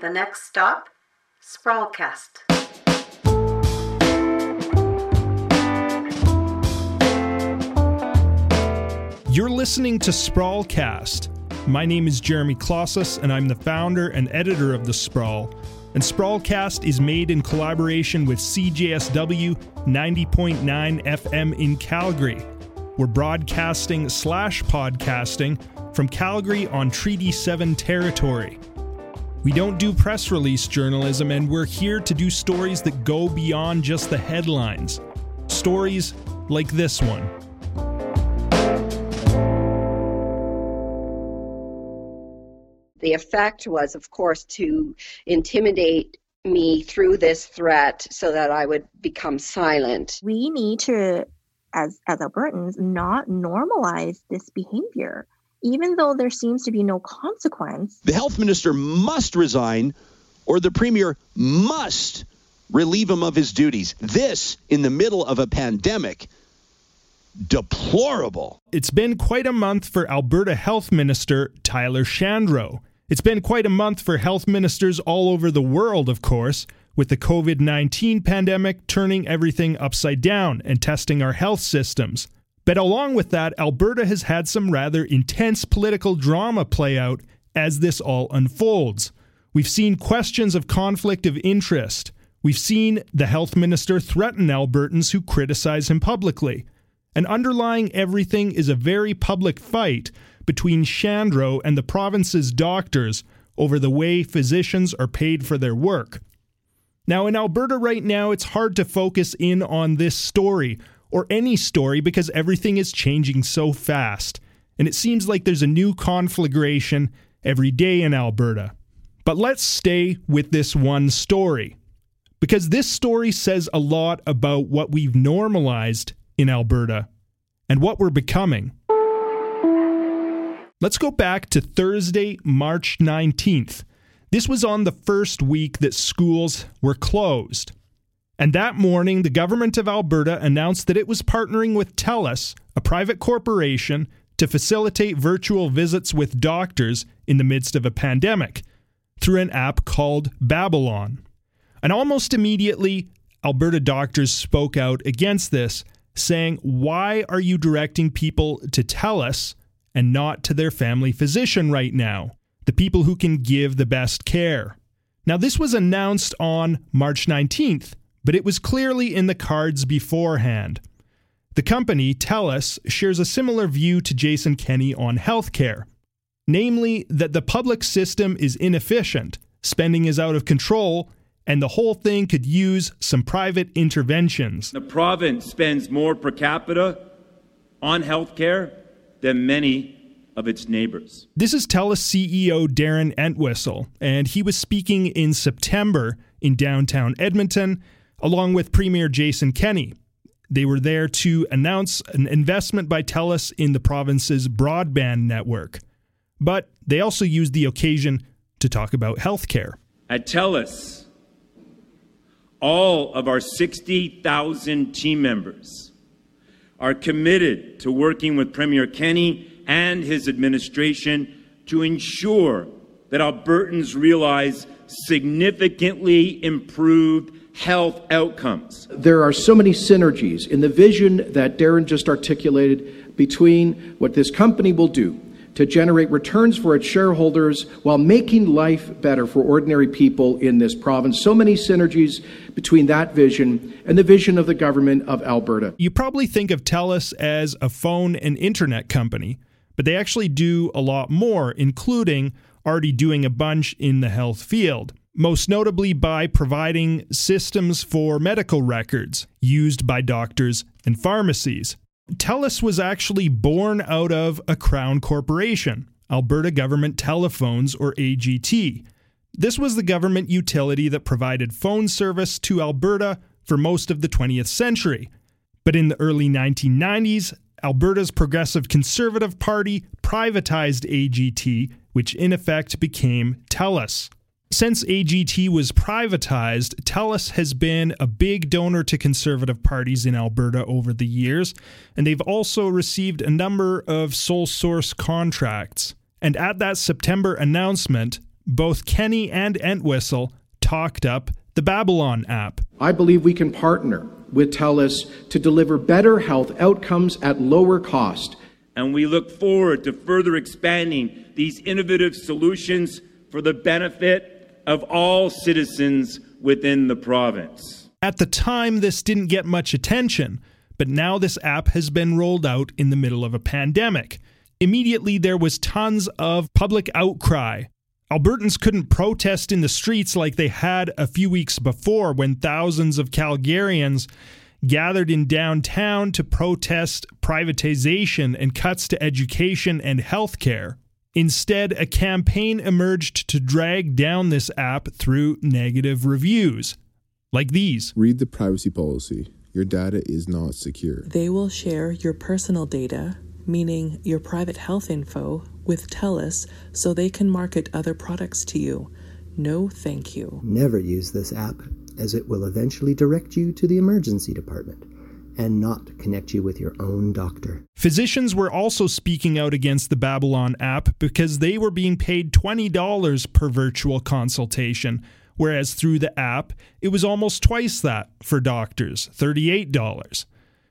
The next stop, Sprawlcast. You're listening to Sprawlcast. My name is Jeremy Klaszus, and I'm the founder and editor of The Sprawl. And Sprawlcast is made in collaboration with CJSW 90.9 FM in Calgary. We're broadcasting slash podcasting from Calgary on Treaty 7 territory. We don't do press release journalism, and we're here to do stories that go beyond just the headlines. Stories like this one. The effect was, of course, to intimidate me through this threat so that I would become silent. We need to, as, as Albertans, not normalize this behavior, even though there seems to be no consequence. The health minister must resign, or the premier must relieve him of his duties. This in the middle of a pandemic. Deplorable. It's been quite a month for Alberta Health Minister Tyler Shandro. It's been quite a month for health ministers all over the world, of course, with the COVID 19 pandemic turning everything upside down and testing our health systems. But along with that, Alberta has had some rather intense political drama play out as this all unfolds. We've seen questions of conflict of interest. We've seen the health minister threaten Albertans who criticize him publicly. And underlying everything is a very public fight between Shandro and the province's doctors over the way physicians are paid for their work. Now, in Alberta right now, it's hard to focus in on this story or any story because everything is changing so fast. And it seems like there's a new conflagration every day in Alberta. But let's stay with this one story. Because this story says a lot about what we've normalized in Alberta and what we're becoming. Let's go back to Thursday, March 19th. This was on the first week that schools were closed. And that morning, the government of Alberta announced that it was partnering with TELUS, a private corporation, to facilitate virtual visits with doctors in the midst of a pandemic through an app called Babylon. And almost immediately, Alberta doctors spoke out against this, saying, Why are you directing people to TELUS and not to their family physician right now, the people who can give the best care. Now, this was announced on March 19th, but it was clearly in the cards beforehand. The company, TELUS, shares a similar view to Jason Kenney on healthcare, namely that the public system is inefficient, spending is out of control, and the whole thing could use some private interventions. The province spends more per capita on healthcare than many of its neighbors. This is TELUS CEO Darren Entwistle, and he was speaking in September in downtown Edmonton along with Premier Jason Kenney. They were there to announce an investment by TELUS in the province's broadband network. But they also used the occasion to talk about healthcare. At TELUS, all of our 60,000 team members are committed to working with Premier Kenney and his administration to ensure that Albertans realize significantly improved health outcomes. There are so many synergies in the vision that Darren just articulated between what this company will do to generate returns for its shareholders while making life better for ordinary people in this province. So many synergies between that vision and the vision of the government of Alberta. You probably think of TELUS as a phone and internet company, but they actually do a lot more, including already doing a bunch in the health field most notably by providing systems for medical records used by doctors and pharmacies. TELUS was actually born out of a crown corporation, Alberta Government Telephones, or AGT. This was the government utility that provided phone service to Alberta for most of the 20th century. But in the early 1990s, Alberta's Progressive Conservative Party privatized AGT, which in effect became TELUS. Since AGT was privatized, TELUS has been a big donor to conservative parties in Alberta over the years, and they've also received a number of sole source contracts. And at that September announcement, both Kenney and Entwistle talked up the Babylon app. I believe we can partner with TELUS to deliver better health outcomes at lower cost. And we look forward to further expanding these innovative solutions for the benefit of all citizens within the province. At the time, this didn't get much attention, but now this app has been rolled out in the middle of a pandemic. Immediately, there was tons of public outcry. Albertans couldn't protest in the streets like they had a few weeks before when thousands of Calgarians gathered in downtown to protest privatization and cuts to education and healthcare. Instead, a campaign emerged to drag down this app through negative reviews, like these. Read the privacy policy. Your data is not secure. They will share your personal data, meaning your private health info, with TELUS so they can market other products to you. No, thank you. Never use this app, as it will eventually direct you to the emergency department and not connect you with your own doctor. Physicians were also speaking out against the Babylon app because they were being paid $20 per virtual consultation, whereas through the app, it was almost twice that for doctors, $38.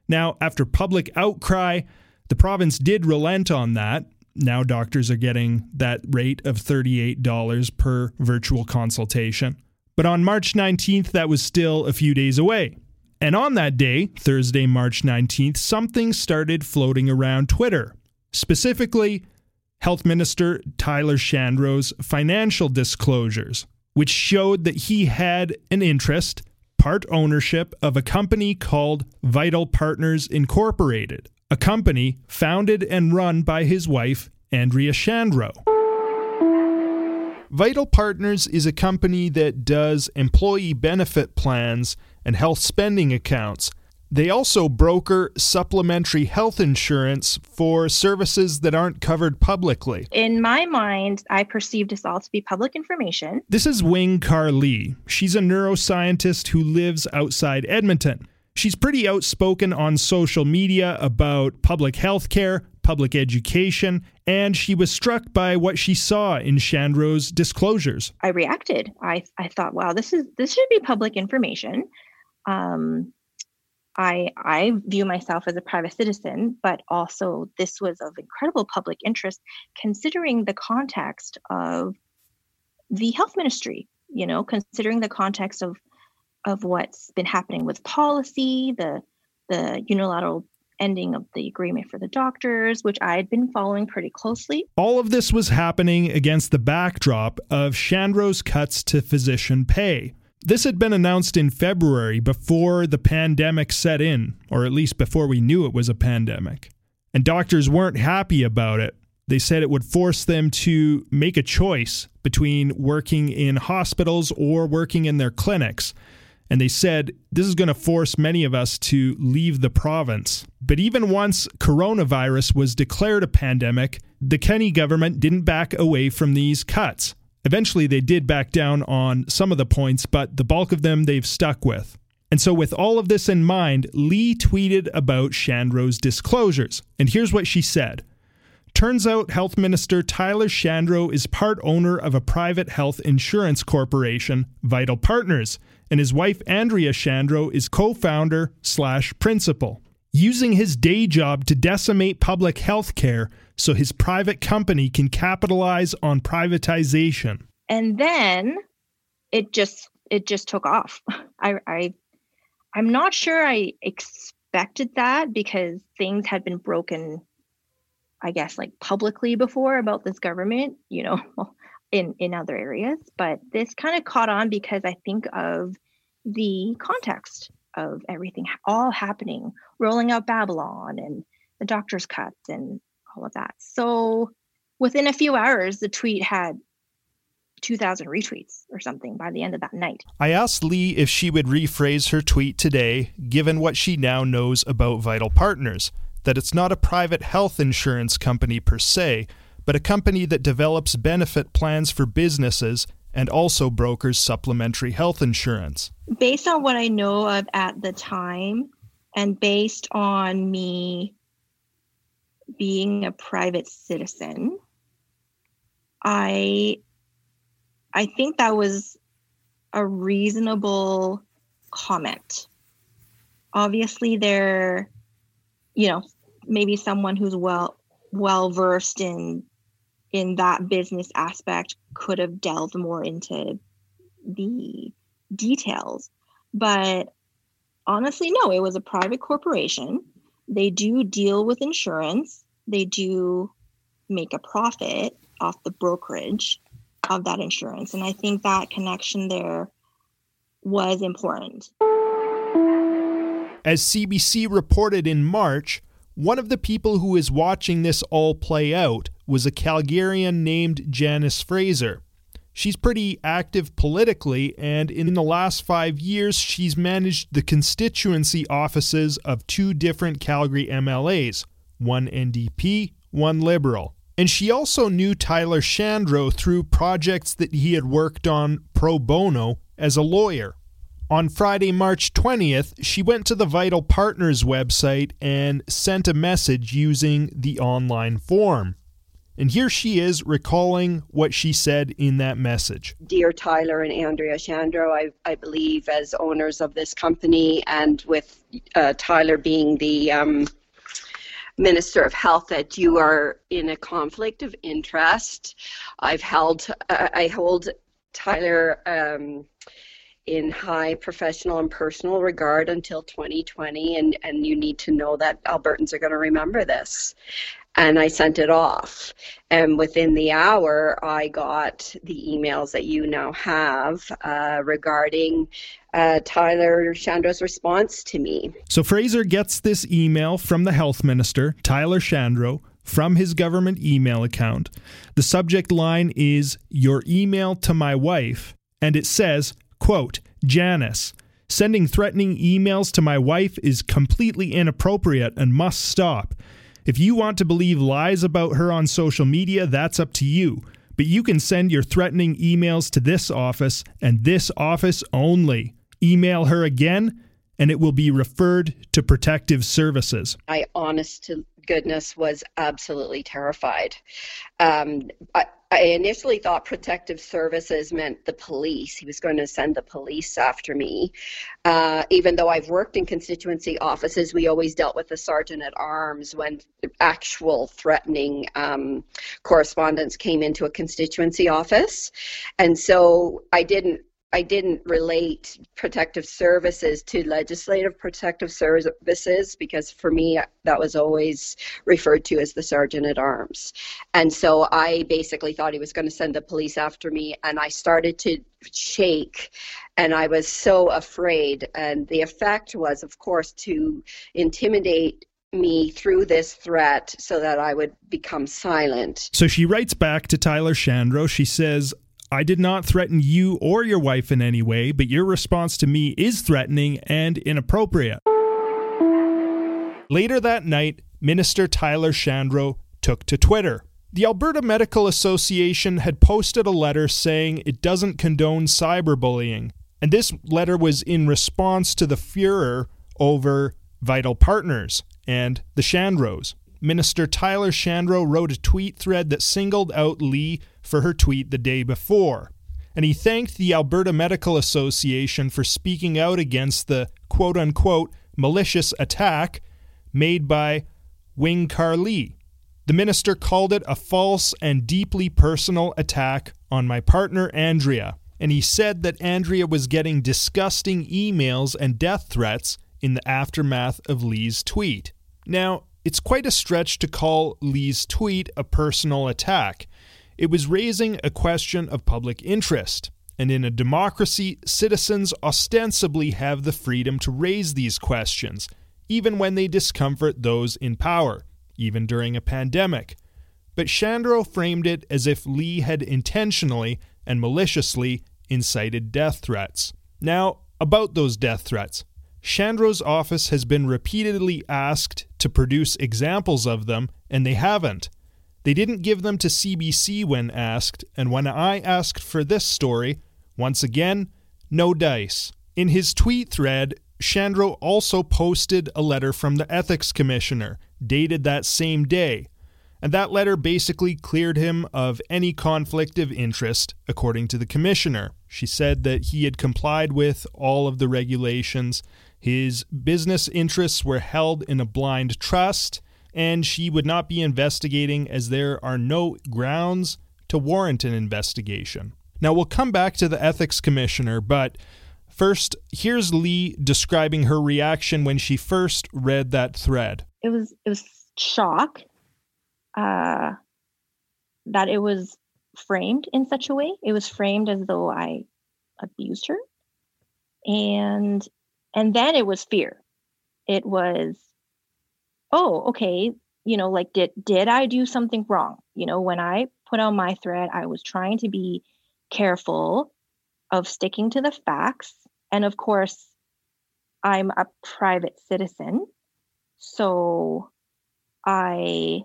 Now, after public outcry, the province did relent on that. Now, doctors are getting that rate of $38 per virtual consultation. But on March 19th, that was still a few days away. And on that day, Thursday, March 19th, something started floating around Twitter. Specifically, Health Minister Tyler Shandro's financial disclosures, which showed that he had an interest, part ownership, of a company called Vital Partners Incorporated, a company founded and run by his wife, Andrea Shandro. Vital Partners is a company that does employee benefit plans and health spending accounts. They also broker supplementary health insurance for services that aren't covered publicly. In my mind, I perceive this all to be public information. This is Wing Kar Lee. She's a neuroscientist who lives outside Edmonton. She's pretty outspoken on social media about public health care, public education, and she was struck by what she saw in Shandro's disclosures. I reacted. I, I thought, wow, this is this should be public information. Um, I I view myself as a private citizen, but also this was of incredible public interest considering the context of the health ministry, you know, considering the context of of what's been happening with policy, the the unilateral ending of the agreement for the doctors, which I had been following pretty closely. All of this was happening against the backdrop of Shandro's cuts to physician pay. This had been announced in February before the pandemic set in, or at least before we knew it was a pandemic. And doctors weren't happy about it. They said it would force them to make a choice between working in hospitals or working in their clinics. And they said this is going to force many of us to leave the province. But even once coronavirus was declared a pandemic, the Kenney government didn't back away from these cuts. Eventually, they did back down on some of the points, but the bulk of them they've stuck with. And so, with all of this in mind, Lee tweeted about Shandro's disclosures. And here's what she said Turns out Health Minister Tyler Shandro is part owner of a private health insurance corporation, Vital Partners, and his wife Andrea Shandro is co founder slash principal. Using his day job to decimate public health care so his private company can capitalize on privatization. And then it just it just took off. I, I I'm not sure I expected that because things had been broken, I guess, like publicly before about this government, you know, in in other areas. But this kind of caught on because I think of the context of everything all happening, rolling out Babylon and the doctor's cuts and all of that. So within a few hours, the tweet had 2,000 retweets or something by the end of that night. I asked Lee if she would rephrase her tweet today, given what she now knows about Vital Partners that it's not a private health insurance company per se, but a company that develops benefit plans for businesses and also brokers supplementary health insurance. Based on what I know of at the time, and based on me being a private citizen, I I think that was a reasonable comment. Obviously, they're, you know, maybe someone who's well well versed in in that business aspect could have delved more into the details. But honestly, no, it was a private corporation. They do deal with insurance. They do make a profit off the brokerage of that insurance. And I think that connection there was important. As CBC reported in March, one of the people who is watching this all play out was a Calgarian named Janice Fraser. She's pretty active politically, and in the last five years, she's managed the constituency offices of two different Calgary MLAs one NDP, one Liberal. And she also knew Tyler Shandro through projects that he had worked on pro bono as a lawyer. On Friday, March 20th, she went to the Vital Partners website and sent a message using the online form. And here she is recalling what she said in that message. Dear Tyler and Andrea Shandro, I, I believe as owners of this company and with uh, Tyler being the um, Minister of Health that you are in a conflict of interest. I've held, uh, I hold Tyler um, in high professional and personal regard until 2020, and, and you need to know that Albertans are going to remember this and I sent it off. And within the hour, I got the emails that you now have uh, regarding uh, Tyler Shandro's response to me. So Fraser gets this email from the health minister, Tyler Shandro, from his government email account. The subject line is Your email to my wife, and it says, quote, Janice. Sending threatening emails to my wife is completely inappropriate and must stop. If you want to believe lies about her on social media, that's up to you. But you can send your threatening emails to this office and this office only. Email her again, and it will be referred to protective services. I, honest to goodness, was absolutely terrified. Um, I, I initially thought protective services meant the police. He was going to send the police after me. Uh, even though I've worked in constituency offices, we always dealt with the sergeant at arms when actual threatening um, correspondence came into a constituency office. And so I didn't I didn't relate protective services to legislative protective services because for me that was always referred to as the sergeant at arms. And so I basically thought he was going to send the police after me and I started to shake and I was so afraid and the effect was of course to intimidate me through this threat so that I would become silent. So she writes back to Tyler Shandro. She says, I did not threaten you or your wife in any way, but your response to me is threatening and inappropriate. Later that night, Minister Tyler Shandro took to Twitter. The Alberta Medical Association had posted a letter saying it doesn't condone cyberbullying, and this letter was in response to the furor over Vital Partners and the Shandros. Minister Tyler Shandro wrote a tweet thread that singled out Lee for her tweet the day before. And he thanked the Alberta Medical Association for speaking out against the quote unquote malicious attack made by Wing Kar Lee. The minister called it a false and deeply personal attack on my partner Andrea, and he said that Andrea was getting disgusting emails and death threats in the aftermath of Lee's tweet. Now, it's quite a stretch to call Lee's tweet a personal attack. It was raising a question of public interest. And in a democracy, citizens ostensibly have the freedom to raise these questions, even when they discomfort those in power, even during a pandemic. But Shandro framed it as if Lee had intentionally and maliciously incited death threats. Now, about those death threats. Shandro's office has been repeatedly asked to produce examples of them, and they haven't. They didn't give them to CBC when asked, and when I asked for this story, once again, no dice. In his tweet thread, Shandro also posted a letter from the Ethics Commissioner, dated that same day. and that letter basically cleared him of any conflict of interest, according to the commissioner. She said that he had complied with all of the regulations, his business interests were held in a blind trust, and she would not be investigating as there are no grounds to warrant an investigation. Now, we'll come back to the ethics commissioner, but first, here's Lee describing her reaction when she first read that thread. It was it was shock uh, that it was framed in such a way. It was framed as though I abused her, and and then it was fear. It was, oh, okay, you know, like did did I do something wrong? You know, when I put on my thread, I was trying to be careful of sticking to the facts, and of course, I'm a private citizen, so I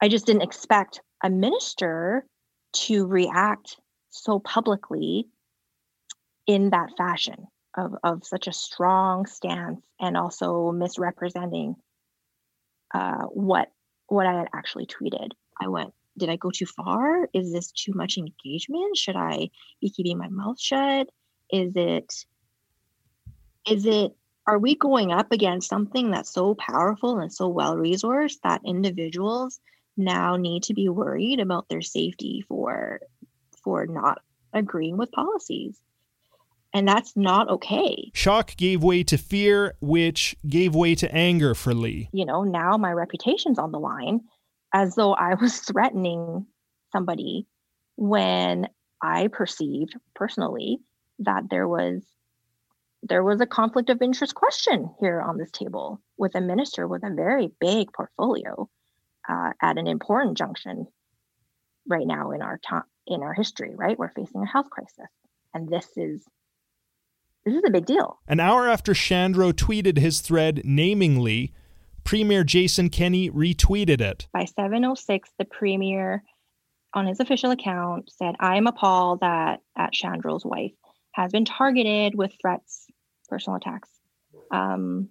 I just didn't expect a minister to react so publicly in that fashion of, of such a strong stance and also misrepresenting uh, what what I had actually tweeted. I went, did I go too far? Is this too much engagement? Should I be keeping my mouth shut? Is it is it are we going up against something that's so powerful and so well resourced that individuals now need to be worried about their safety for for not agreeing with policies and that's not okay. Shock gave way to fear, which gave way to anger for Lee. You know, now my reputation's on the line as though I was threatening somebody when I perceived personally that there was there was a conflict of interest question here on this table with a minister with a very big portfolio uh, at an important junction right now in our time in our history right we're facing a health crisis and this is this is a big deal an hour after shandro tweeted his thread naming lee premier jason kenney retweeted it by 706 the premier on his official account said i am appalled that at Shandro's wife has been targeted with threats personal attacks um,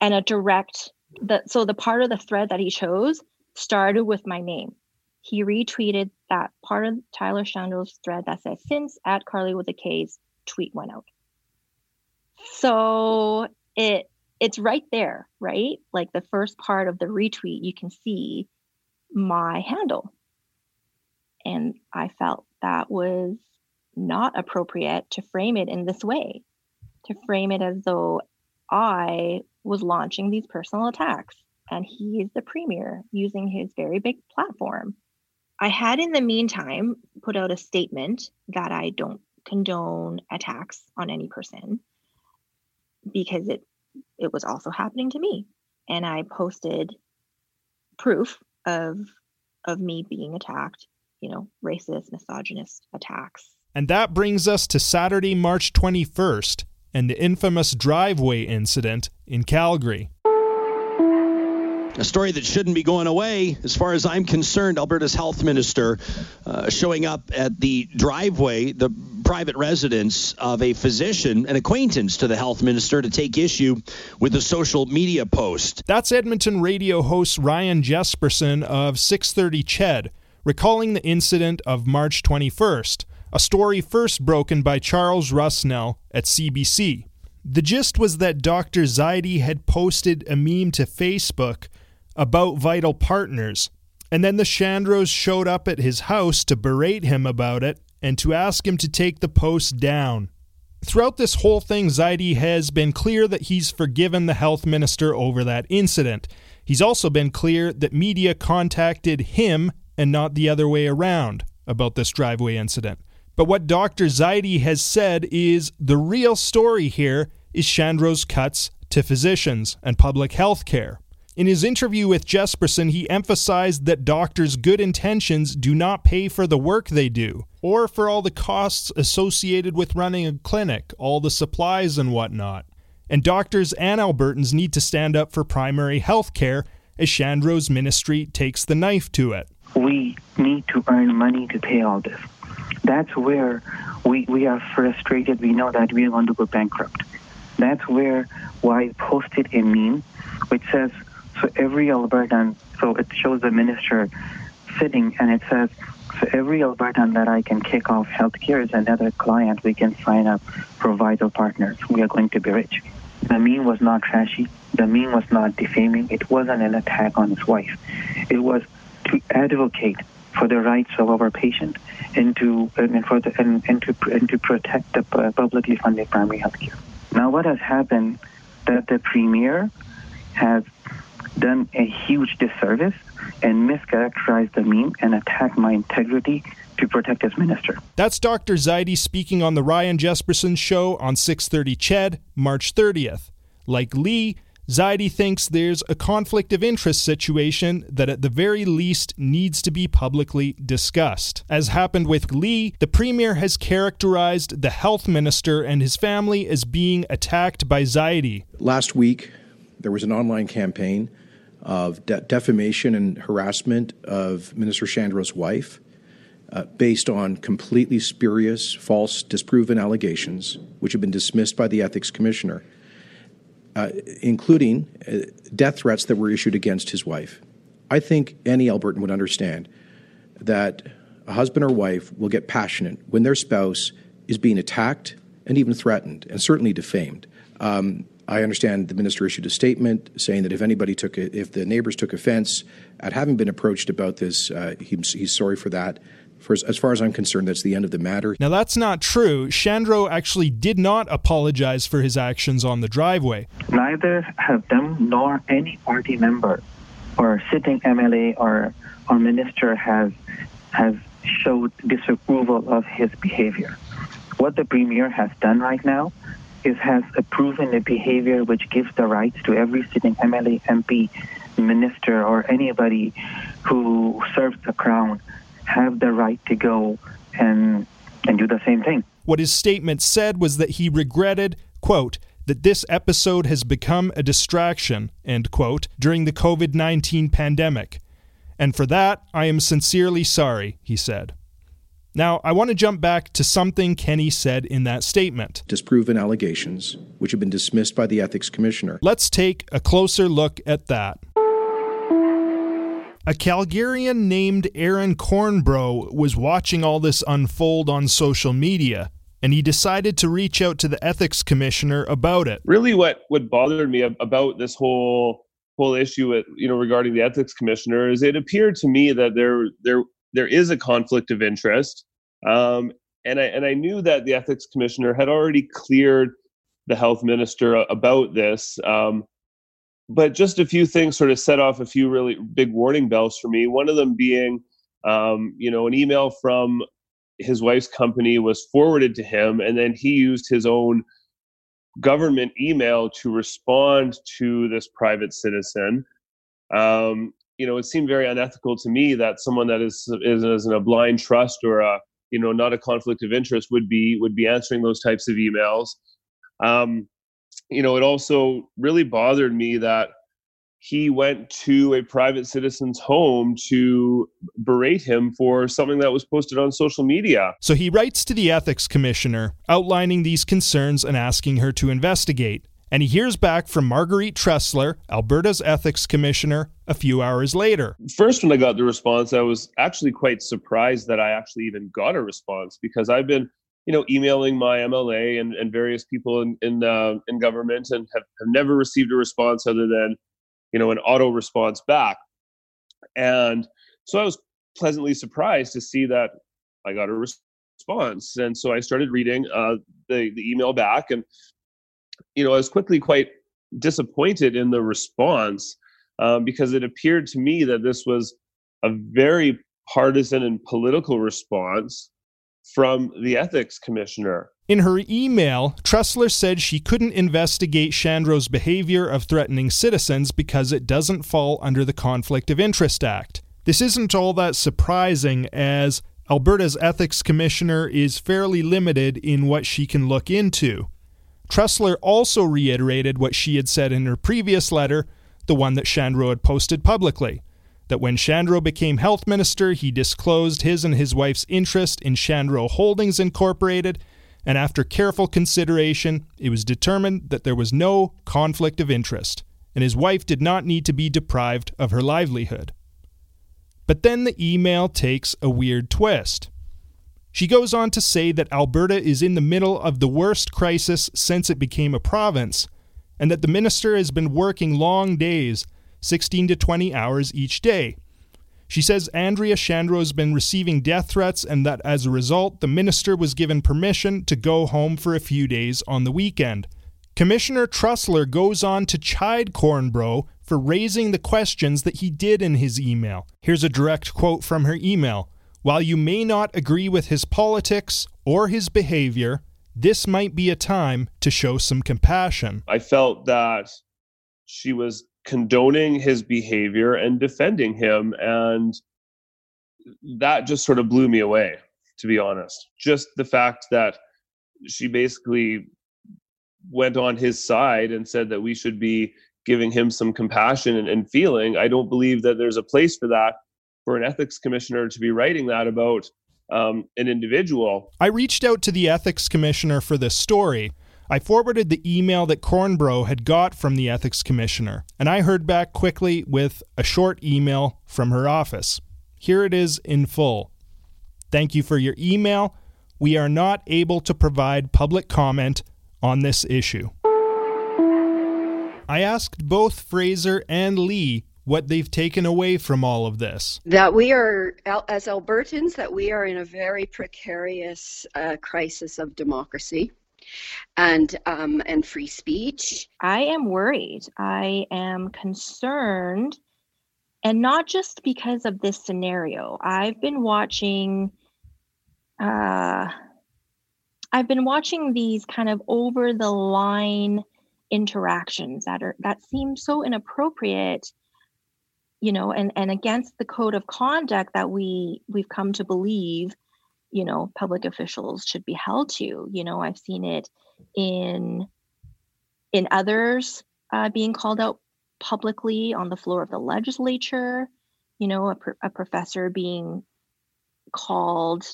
and a direct the so the part of the thread that he chose started with my name. He retweeted that part of Tyler Shandro's thread that says, since at Carly with a K's tweet went out. So it it's right there, right? Like the first part of the retweet, you can see my handle. And I felt that was not appropriate to frame it in this way, to frame it as though I was launching these personal attacks and he is the premier using his very big platform. I had, in the meantime, put out a statement that I don't condone attacks on any person because it it was also happening to me, and I posted proof of of me being attacked. You know, racist, misogynist attacks. And that brings us to Saturday, March 21st, and the infamous driveway incident in Calgary a story that shouldn't be going away, as far as I'm concerned. Alberta's health minister uh, showing up at the driveway, the private residence of a physician, an acquaintance to the health minister, to take issue with a social media post. That's Edmonton radio host Ryan Jespersen of 630 CHED, recalling the incident of March 21st, a story first broken by Charles Rusnell at CBC. The gist was that Dr. Zaidi had posted a meme to Facebook about Vital Partners. And then the Shandros showed up at his house to berate him about it and to ask him to take the post down. Throughout this whole thing, Zaidi has been clear that he's forgiven the health minister over that incident. He's also been clear that media contacted him and not the other way around about this driveway incident. But what Dr. Zaidi has said is the real story here is Shandro's cuts to physicians and public health care. In his interview with Jespersen, he emphasized that doctors' good intentions do not pay for the work they do, or for all the costs associated with running a clinic, all the supplies and whatnot. And doctors and Albertans need to stand up for primary health care as Shandro's ministry takes the knife to it. We need to earn money to pay all this. That's where we, we are frustrated. We know that we are going to go bankrupt. That's where why I posted a meme which says So every Albertan, so it shows the minister sitting and it says, so every Albertan that I can kick off healthcare is another client we can sign up for vital partners. We are going to be rich. The meme was not trashy. The meme was not defaming. It wasn't an attack on his wife. It was to advocate for the rights of our patient and to and for the, and, and to and to protect the publicly funded primary health care. Now, what has happened that the premier has done a huge disservice and mischaracterized the meme and attacked my integrity to protect his minister. That's Dr. Zaidi speaking on the Ryan Jespersen show on 6:30 CHED, March 30th. Like Lee, Zaidi thinks there's a conflict of interest situation that at the very least needs to be publicly discussed. As happened with Lee, the premier has characterized the health minister and his family as being attacked by Zaidi. Last week, there was an online campaign of de- defamation and harassment of Minister Shandro's wife. Uh, based on completely spurious, false, disproven allegations, which have been dismissed by the ethics commissioner uh, including uh, death threats that were issued against his wife. I think any Albertan would understand that a husband or wife will get passionate when their spouse is being attacked and even threatened and certainly defamed. Um, I understand the minister issued a statement saying that if anybody took, if the neighbors took offense at having been approached about this, uh, he, he's sorry for that. For as, as far as I'm concerned, that's the end of the matter. Now, that's not true. Shandro actually did not apologize for his actions on the driveway. Neither have them nor any party member or sitting MLA or, or minister has, has showed disapproval of his behavior. What the premier has done right now is has proven a behavior which gives the rights to every sitting MLA, MP, minister, or anybody who serves the crown have the right to go and and do the same thing. What his statement said was that he regretted, quote, that this episode has become a distraction, end quote, during the COVID 19 pandemic. And for that, I am sincerely sorry, he said. Now, I want to jump back to something Kenney said in that statement. Disproven allegations, which have been dismissed by the Ethics Commissioner. Let's take a closer look at that. A Calgarian named Aaron Cornbro was watching all this unfold on social media, and he decided to reach out to the ethics commissioner about it. Really, what what bothered me about this whole whole issue, with, you know, regarding the ethics commissioner, is it appeared to me that there there there is a conflict of interest, um, and I and I knew that the ethics commissioner had already cleared the health minister about this. Um, but just a few things sort of set off a few really big warning bells for me. One of them being, um, you know, an email from his wife's company was forwarded to him, and then he used his own government email to respond to this private citizen. Um, you know, it seemed very unethical to me that someone that is is, in a blind trust or a you know not a conflict of interest would be would be answering those types of emails. Um, you know, it also really bothered me that he went to a private citizen's home to berate him for something that was posted on social media. So he writes to the ethics commissioner, outlining these concerns and asking her to investigate. And he hears back from Marguerite Trussler, Alberta's ethics commissioner, a few hours later. First, when I got the response, I was actually quite surprised that I actually even got a response because I've been you know, emailing my MLA and, and various people in in, uh, in government and have, have never received a response other than, you know, an auto response back. And so I was pleasantly surprised to see that I got a response. And so I started reading uh, the, the email back and, you know, I was quickly quite disappointed in the response um, because it appeared to me that this was a very partisan and political response from the ethics commissioner. In her email, Trussler said she couldn't investigate Shandro's behavior of threatening citizens because it doesn't fall under the Conflict of Interest Act. This isn't all that surprising, as Alberta's ethics commissioner is fairly limited in what she can look into. Trussler also reiterated what she had said in her previous letter, the one that Shandro had posted publicly that when Shandro became health minister, he disclosed his and his wife's interest in Shandro Holdings Incorporated, and after careful consideration, it was determined that there was no conflict of interest. and his wife did not need to be deprived of her livelihood. But then the email takes a weird twist. She goes on to say that Alberta is in the middle of the worst crisis since it became a province, and that the minister has been working long days, 16 to 20 hours each day. She says Andrea Shandro has been receiving death threats and that as a result, the minister was given permission to go home for a few days on the weekend. Commissioner Trussler goes on to chide Cornbro for raising the questions that he did in his email. Here's a direct quote from her email. While you may not agree with his politics or his behavior, this might be a time to show some compassion. I felt that she was condoning his behavior and defending him. And that just sort of blew me away, to be honest. Just the fact that she basically went on his side and said that we should be giving him some compassion and, and feeling. I don't believe that there's a place for that for an ethics commissioner to be writing that about um, an individual. I reached out to the ethics commissioner for this story. I forwarded the email that Cornbro had got from the ethics commissioner, and I heard back quickly with a short email from her office. Here it is in full. Thank you for your email. We are not able to provide public comment on this issue. I asked both Fraser and Lee what they've taken away from all of this. That we are, as Albertans, that we are in a very precarious uh, crisis of democracy and um, and free speech. I am worried. I am concerned, and not just because of this scenario. I've been watching. Uh, I've been watching these kind of over the line interactions that are that seem so inappropriate you know and and against the code of conduct that we we've come to believe you know public officials should be held to. You know i've seen it in in others uh, being called out publicly on the floor of the legislature you know a, a professor being called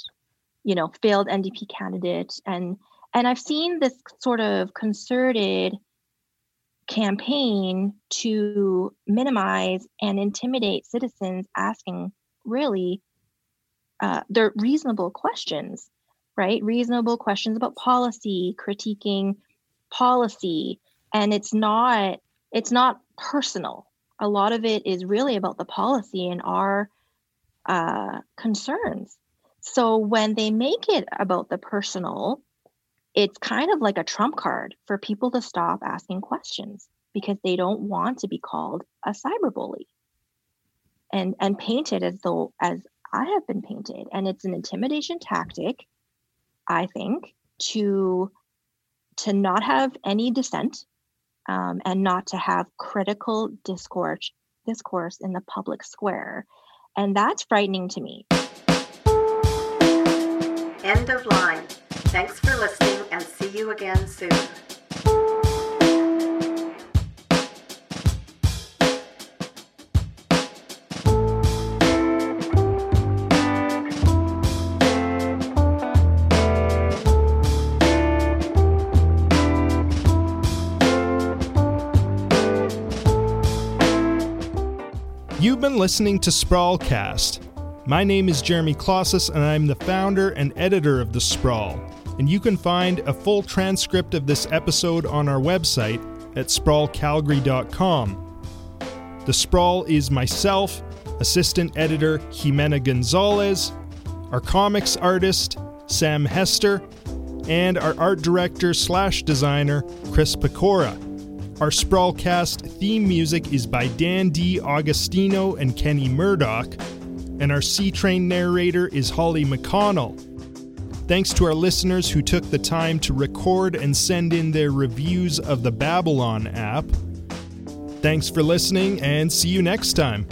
you know failed ndp candidate. And and i've seen this sort of concerted campaign to minimize and intimidate citizens asking really uh, they're reasonable questions right? Reasonable questions about policy critiquing policy. And it's not it's not personal. A lot of it is really about the policy and our uh, concerns. So when they make it about the personal it's kind of like a trump card for people to stop asking questions because they don't want to be called a cyberbully. And and painted as though as I have been painted. And it's an intimidation tactic I think to to not have any dissent um, and not to have critical discourse discourse in the public square. And that's frightening to me. End of line Thanks for listening and see you again soon. You've been listening to Sprawlcast. My name is Jeremy Klaszus, and I'm the founder and editor of The Sprawl and you can find a full transcript of this episode on our website at sprawlcalgary.com. The Sprawl is myself, assistant editor Jimena Gonzalez, our comics artist Sam Hester, and our art director slash designer Chris Pecora. Our Sprawlcast theme music is by Dan D. Augustino and Kenny Murdoch, and our C Train narrator is Holly McConnell. Thanks to our listeners who took the time to record and send in their reviews of the Babylon app. Thanks for listening and see you next time.